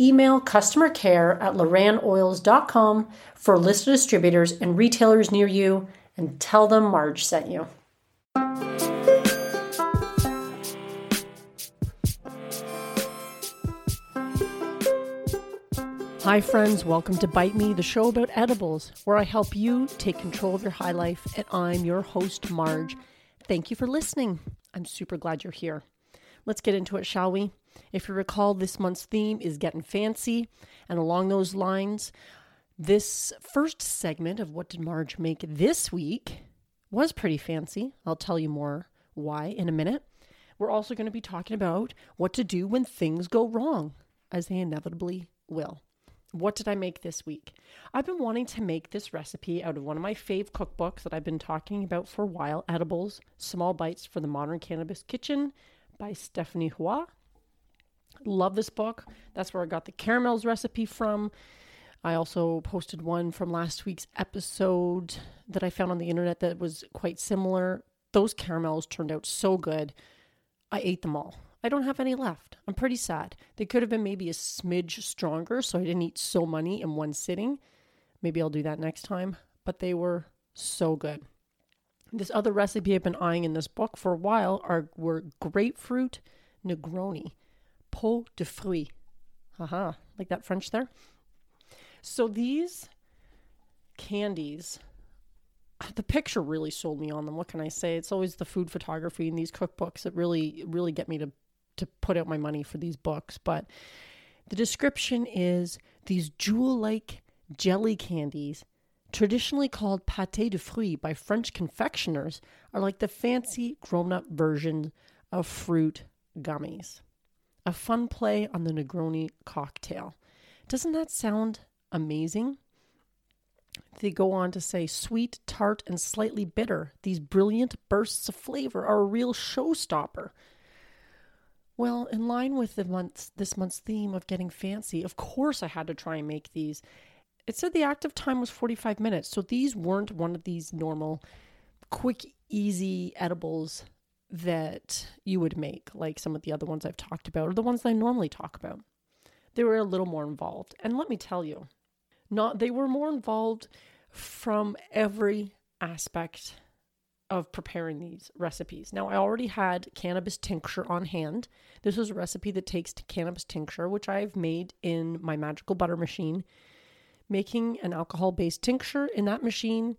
email customer care at lorannoils.com for a list of distributors and retailers near you and tell them Marge sent you. Hi, friends. Welcome to Bite Me, the show about edibles, where I help you take control of your high life. And I'm your host, Marge. Thank you for listening. I'm super glad you're here. Let's get into it, shall we? If you recall, this month's theme is getting fancy. And along those lines, this first segment of What Did Marge Make This Week was pretty fancy. I'll tell you more why in a minute. We're also going to be talking about what to do when things go wrong, as they inevitably will. What did I make this week? I've been wanting to make this recipe out of one of my fave cookbooks that I've been talking about for a while Edibles Small Bites for the Modern Cannabis Kitchen by Stephanie Hua. Love this book. That's where I got the caramels recipe from. I also posted one from last week's episode that I found on the internet that was quite similar. Those caramels turned out so good. I ate them all. I don't have any left. I'm pretty sad. They could have been maybe a smidge stronger, so I didn't eat so many in one sitting. Maybe I'll do that next time. But they were so good. This other recipe I've been eyeing in this book for a while are were grapefruit Negroni, pot de fruits. Haha, like that French there. So these candies, the picture really sold me on them. What can I say? It's always the food photography in these cookbooks that really, really get me to to put out my money for these books. But the description is these jewel-like jelly candies, traditionally called pâté de fruits by French confectioners, are like the fancy grown-up version of fruit gummies. A fun play on the Negroni cocktail. Doesn't that sound amazing. They go on to say sweet, tart, and slightly bitter. These brilliant bursts of flavor are a real showstopper. Well, in line with the month's, this month's theme of getting fancy, of course I had to try and make these. It said the active time was 45 minutes, so these weren't one of these normal, quick, easy edibles that you would make, like some of the other ones I've talked about, or the ones I normally talk about. They were a little more involved. And let me tell you, not they were more involved from every aspect of preparing these recipes. Now, I already had cannabis tincture on hand. This was a recipe that takes cannabis tincture, which I've made in my magical butter machine. Making an alcohol based tincture in that machine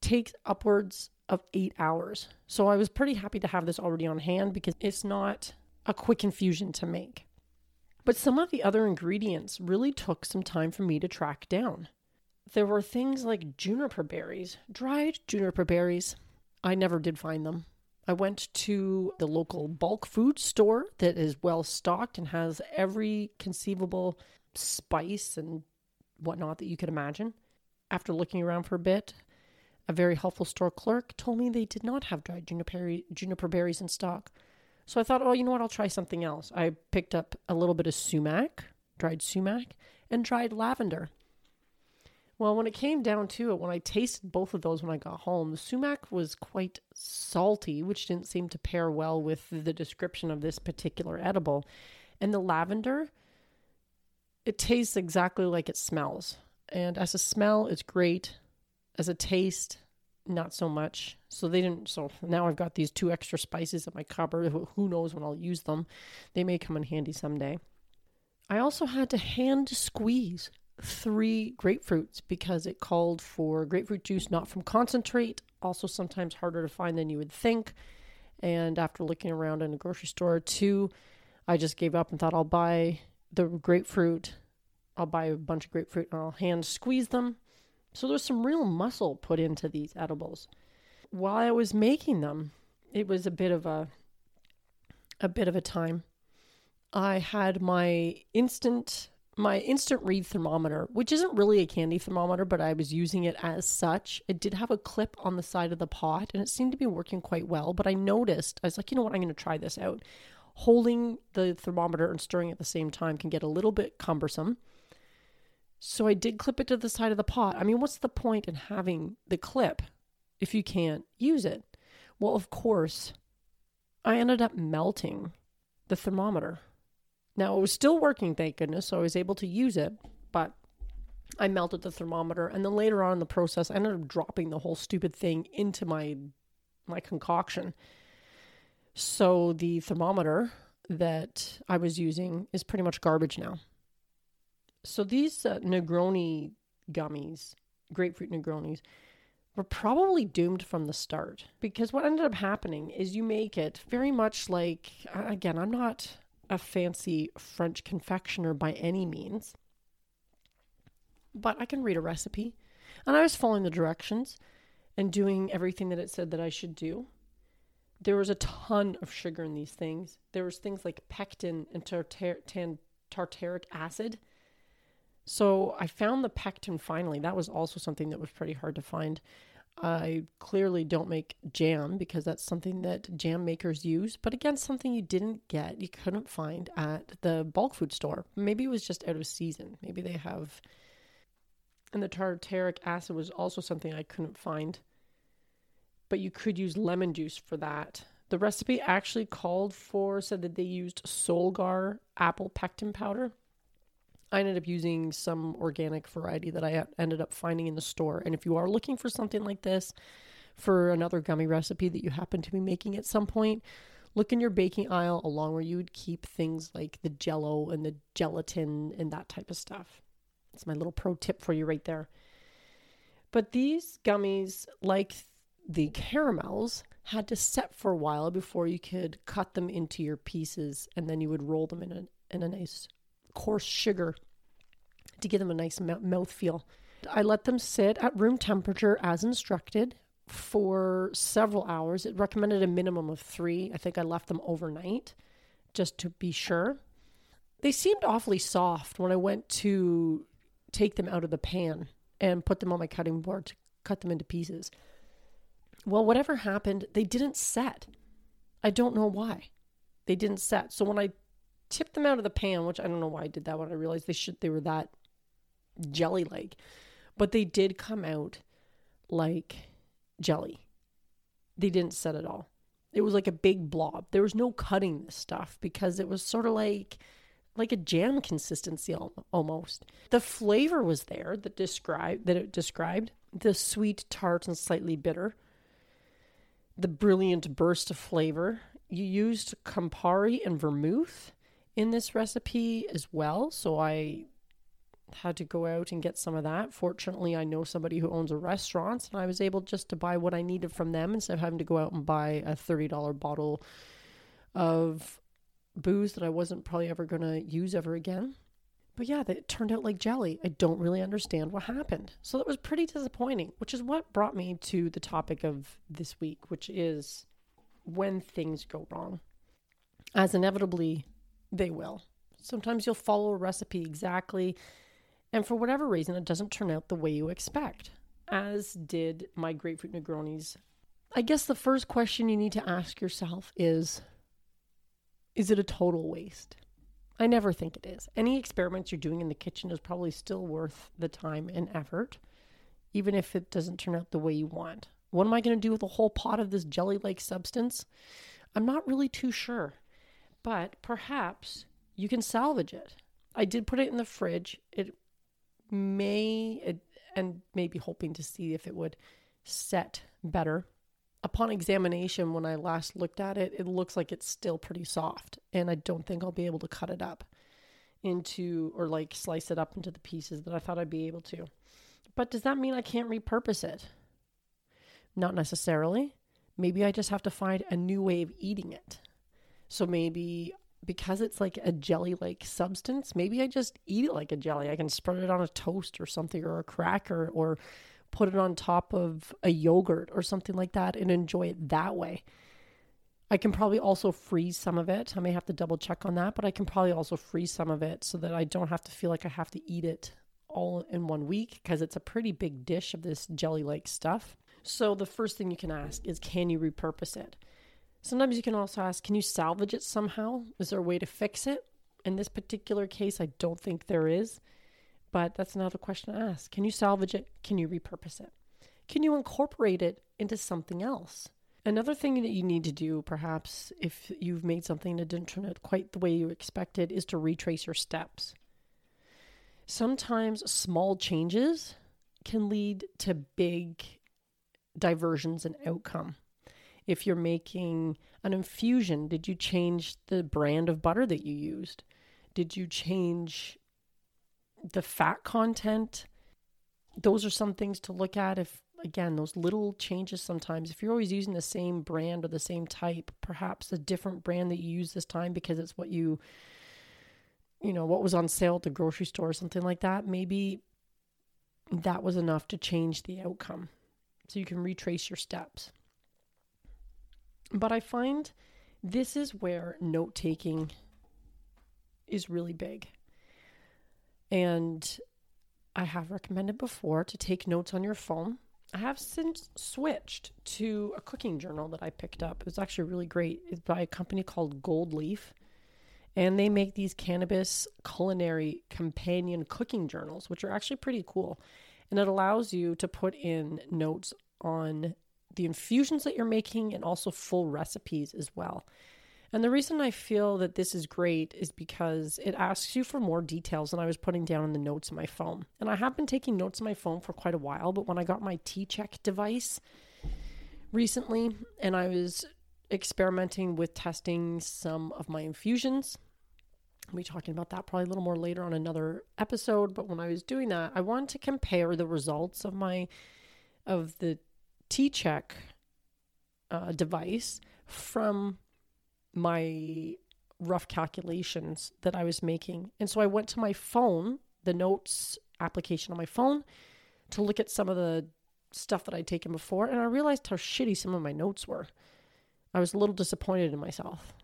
takes upwards of eight hours. So I was pretty happy to have this already on hand because it's not a quick infusion to make. But some of the other ingredients really took some time for me to track down. There were things like juniper berries, dried juniper berries. I never did find them. I went to the local bulk food store that is well stocked and has every conceivable spice and whatnot that you could imagine. After looking around for a bit, a very helpful store clerk told me they did not have dried juniper, juniper berries in stock. So I thought, oh, you know what? I'll try something else. I picked up a little bit of sumac, dried sumac, and dried lavender. Well, when it came down to it, when I tasted both of those when I got home, the sumac was quite salty, which didn't seem to pair well with the description of this particular edible. And the lavender, it tastes exactly like it smells. And as a smell, it's great. As a taste, not so much. So they didn't. So now I've got these two extra spices in my cupboard. Who knows when I'll use them? They may come in handy someday. I also had to hand squeeze three grapefruits because it called for grapefruit juice not from concentrate, also sometimes harder to find than you would think. And after looking around in a grocery store too, I just gave up and thought I'll buy the grapefruit. I'll buy a bunch of grapefruit and I'll hand squeeze them so there's some real muscle put into these edibles. While I was making them, it was a bit of a a bit of a time. I had my instant my instant read thermometer, which isn't really a candy thermometer, but I was using it as such. It did have a clip on the side of the pot and it seemed to be working quite well. But I noticed, I was like, you know what, I'm going to try this out. Holding the thermometer and stirring at the same time can get a little bit cumbersome. So I did clip it to the side of the pot. I mean, what's the point in having the clip if you can't use it? Well, of course, I ended up melting the thermometer. Now, it was still working, thank goodness, so I was able to use it, but I melted the thermometer. And then later on in the process, I ended up dropping the whole stupid thing into my my concoction. So the thermometer that I was using is pretty much garbage now. So these uh, Negroni gummies, grapefruit Negronis, were probably doomed from the start because what ended up happening is you make it very much like again, I'm not a fancy French confectioner by any means, but I can read a recipe. And I was following the directions and doing everything that it said that I should do. There was a ton of sugar in these things. There was things like pectin and tartar- tartaric acid. So I found the pectin finally. That was also something that was pretty hard to find. I clearly don't make jam because that's something that jam makers use, but again, something you didn't get, you couldn't find at the bulk food store. Maybe it was just out of season. Maybe they have. And the tartaric acid was also something I couldn't find, but you could use lemon juice for that. The recipe actually called for, said that they used Solgar apple pectin powder. I ended up using some organic variety that I ended up finding in the store. And if you are looking for something like this for another gummy recipe that you happen to be making at some point, look in your baking aisle along where you would keep things like the jello and the gelatin and that type of stuff. It's my little pro tip for you right there. But these gummies, like the caramels, had to set for a while before you could cut them into your pieces and then you would roll them in a, in a nice coarse sugar to give them a nice mouth feel. I let them sit at room temperature as instructed for several hours. It recommended a minimum of three. I think I left them overnight just to be sure. They seemed awfully soft when I went to take them out of the pan and put them on my cutting board to cut them into pieces. Well, whatever happened, they didn't set. I don't know why. They didn't set. So when I tipped them out of the pan, which I don't know why I did that when I realized they should they were that jelly like. But they did come out like jelly. They didn't set at all. It was like a big blob. There was no cutting this stuff because it was sort of like like a jam consistency almost. The flavor was there that described that it described the sweet, tart, and slightly bitter. The brilliant burst of flavor. You used Campari and vermouth in this recipe as well. So I had to go out and get some of that. Fortunately, I know somebody who owns a restaurant, and I was able just to buy what I needed from them instead of having to go out and buy a $30 bottle of booze that I wasn't probably ever going to use ever again. But yeah, it turned out like jelly. I don't really understand what happened. So that was pretty disappointing, which is what brought me to the topic of this week, which is when things go wrong. As inevitably they will. Sometimes you'll follow a recipe exactly, and for whatever reason, it doesn't turn out the way you expect, as did my grapefruit Negronis. I guess the first question you need to ask yourself is Is it a total waste? I never think it is. Any experiments you're doing in the kitchen is probably still worth the time and effort, even if it doesn't turn out the way you want. What am I going to do with a whole pot of this jelly like substance? I'm not really too sure but perhaps you can salvage it. I did put it in the fridge. It may, it, and maybe hoping to see if it would set better. Upon examination, when I last looked at it, it looks like it's still pretty soft, and I don't think I'll be able to cut it up into or like slice it up into the pieces that I thought I'd be able to. But does that mean I can't repurpose it? Not necessarily. Maybe I just have to find a new way of eating it. So maybe because it's like a jelly like substance, maybe I just eat it like a jelly. I can spread it on a toast or something or a cracker or put it on top of a yogurt or something like that and enjoy it that way. I can probably also freeze some of it. I may have to double check on that, but I can probably also freeze some of it so that I don't have to feel like I have to eat it all in one week because it's a pretty big dish of this jelly like stuff. So the first thing you can ask is can you repurpose it? Sometimes you can also ask can you salvage it somehow? Is there a way to fix it? In this particular case, I don't think there is, but that's another question to ask. Can you salvage it? Can you repurpose it? Can you incorporate it into something else? Another thing that you need to do, perhaps, if you've made something that didn't turn out quite the way you expected, is to retrace your steps. Sometimes small changes can lead to big diversions in outcome. If you're making an infusion, did you change the brand of butter that you used? Did you change the fat content? Those are some things to look at if again, those little changes sometimes, if you're always using the same brand or the same type, perhaps a different brand that you use this time because it's what you, you know, what was on sale at the grocery store or something like that, maybe that was enough to change the outcome. So you can retrace your steps. But I find this is where note taking is really big. And I have recommended before to take notes on your phone I have since switched to a cooking journal that I picked up. It was actually really great. It's by a company called Goldleaf. And they make these cannabis culinary companion cooking journals, which are actually pretty cool. And it allows you to put in notes on the infusions that you're making and also full recipes as well. And the reason I feel that this is great is because it asks you for more details than I was putting down in the notes on my phone. And I have been taking notes on my phone for quite a while, but when I got my tCheck device recently and I was experimenting with testing some of my infusions, I'll be talking about that probably a little more later on another episode. But when I was doing that, I wanted to compare the results of my of the tCheck uh, device from my rough calculations that I was making. And so I went to my phone, the notes application on my phone, to look at some of the stuff that I'd taken before, and I realized how shitty some of my notes were. I was a little disappointed in myself.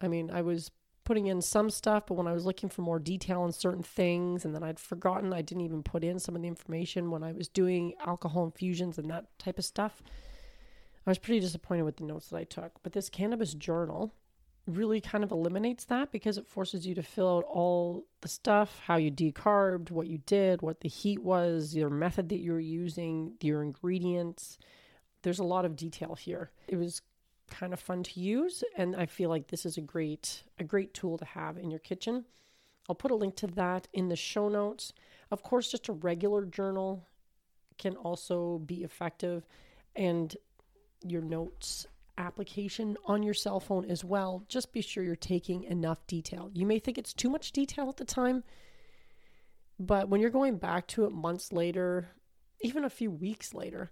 I mean, I was putting in some stuff, but when I was looking for more detail on certain things, and then I'd forgotten, I didn't even put in some of the information when I was doing alcohol infusions and that type of stuff. I was pretty disappointed with the notes that I took. But this cannabis journal really kind of eliminates that because it forces you to fill out all the stuff how you decarbed, what you did, what the heat was, your method that you were using, your ingredients. There's a lot of detail here. It was kind of fun to use and I feel like this is a great a great tool to have in your kitchen. I'll put a link to that in the show notes. Of course, just a regular journal can also be effective and your notes application on your cell phone as well. Just be sure you're taking enough detail. You may think it's too much detail at the time, but when you're going back to it months later, even a few weeks later,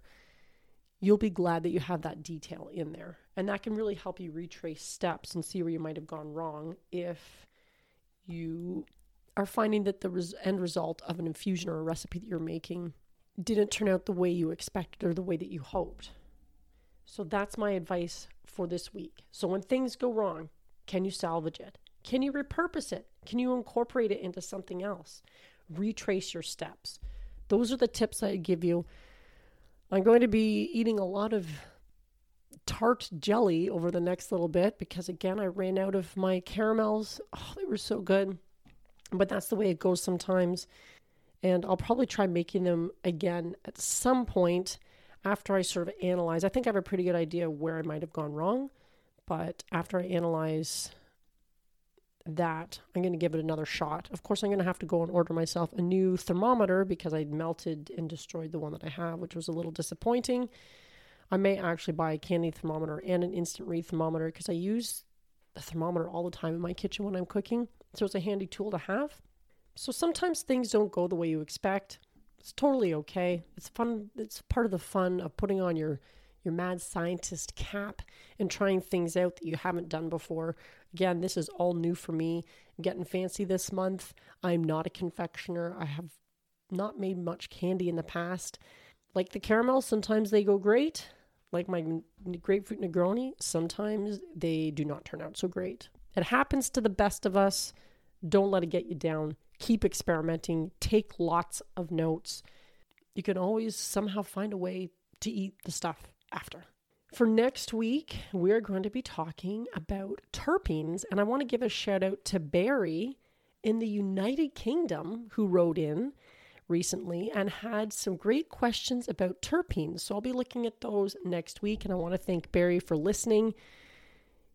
you'll be glad that you have that detail in there. And that can really help you retrace steps and see where you might have gone wrong if you are finding that the res- end result of an infusion or a recipe that you're making didn't turn out the way you expected or the way that you hoped. So that's my advice for this week. So when things go wrong, can you salvage it? Can you repurpose it? Can you incorporate it into something else? Retrace your steps. Those are the tips I give you. I'm going to be eating a lot of tart jelly over the next little bit because, again, I ran out of my caramels. Oh, they were so good. But that's the way it goes sometimes. And I'll probably try making them again at some point after I sort of analyze, I think I have a pretty good idea where I might have gone wrong. But after I analyze that, I'm going to give it another shot. Of course, I'm going to have to go and order myself a new thermometer because I melted and destroyed the one that I have, which was a little disappointing. I may actually buy a candy thermometer and an instant read thermometer because I use the thermometer all the time in my kitchen when I'm cooking. So it's a handy tool to have. So sometimes things don't go the way you expect. It's totally okay. It's fun. It's part of the fun of putting on your your mad scientist cap and trying things out that you haven't done before. Again, this is all new for me. I'm getting fancy this month. I'm not a confectioner. I have not made much candy in the past. Like the caramel, sometimes they go great. like my grapefruit Negroni, sometimes they do not turn out so great. It happens to the best of us. Don't let it get you down. Keep experimenting. Take lots of notes. You can always somehow find a way to eat the stuff after. For next week, we're going to be talking about terpenes, and I want to give a shout out to Barry in the United Kingdom who wrote in recently and had some great questions about terpenes. So I'll be looking at those next week. And I want to thank Barry for listening.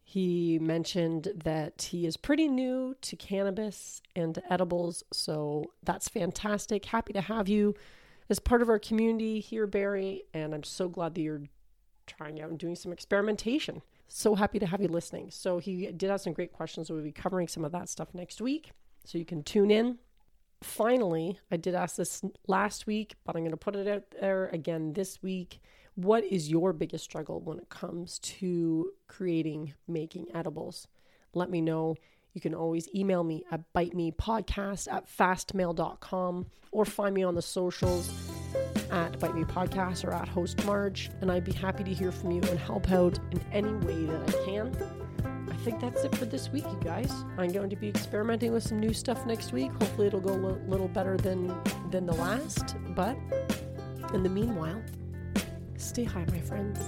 He mentioned that he is pretty new to cannabis and to edibles. So that's fantastic. Happy to have you as part of our community here, Barry. And I'm so glad that you're trying out and doing some experimentation. So happy to have you listening. So he did have some great questions. So we'll be covering some of that stuff next week. So you can tune in finally, I did ask this last week, but I'm going to put it out there again this week. What is your biggest struggle when it comes to creating, making edibles? Let me know. You can always email me at bitemepodcast at fastmail.com or find me on the socials at Bite Me Podcast or at Host Marge. And I'd be happy to hear from you and help out in any way that I can I think that's it for this week, you guys. I'm going to be experimenting with some new stuff next week. Hopefully, it'll go a little better than than the last. But in the meanwhile, stay high, my friends.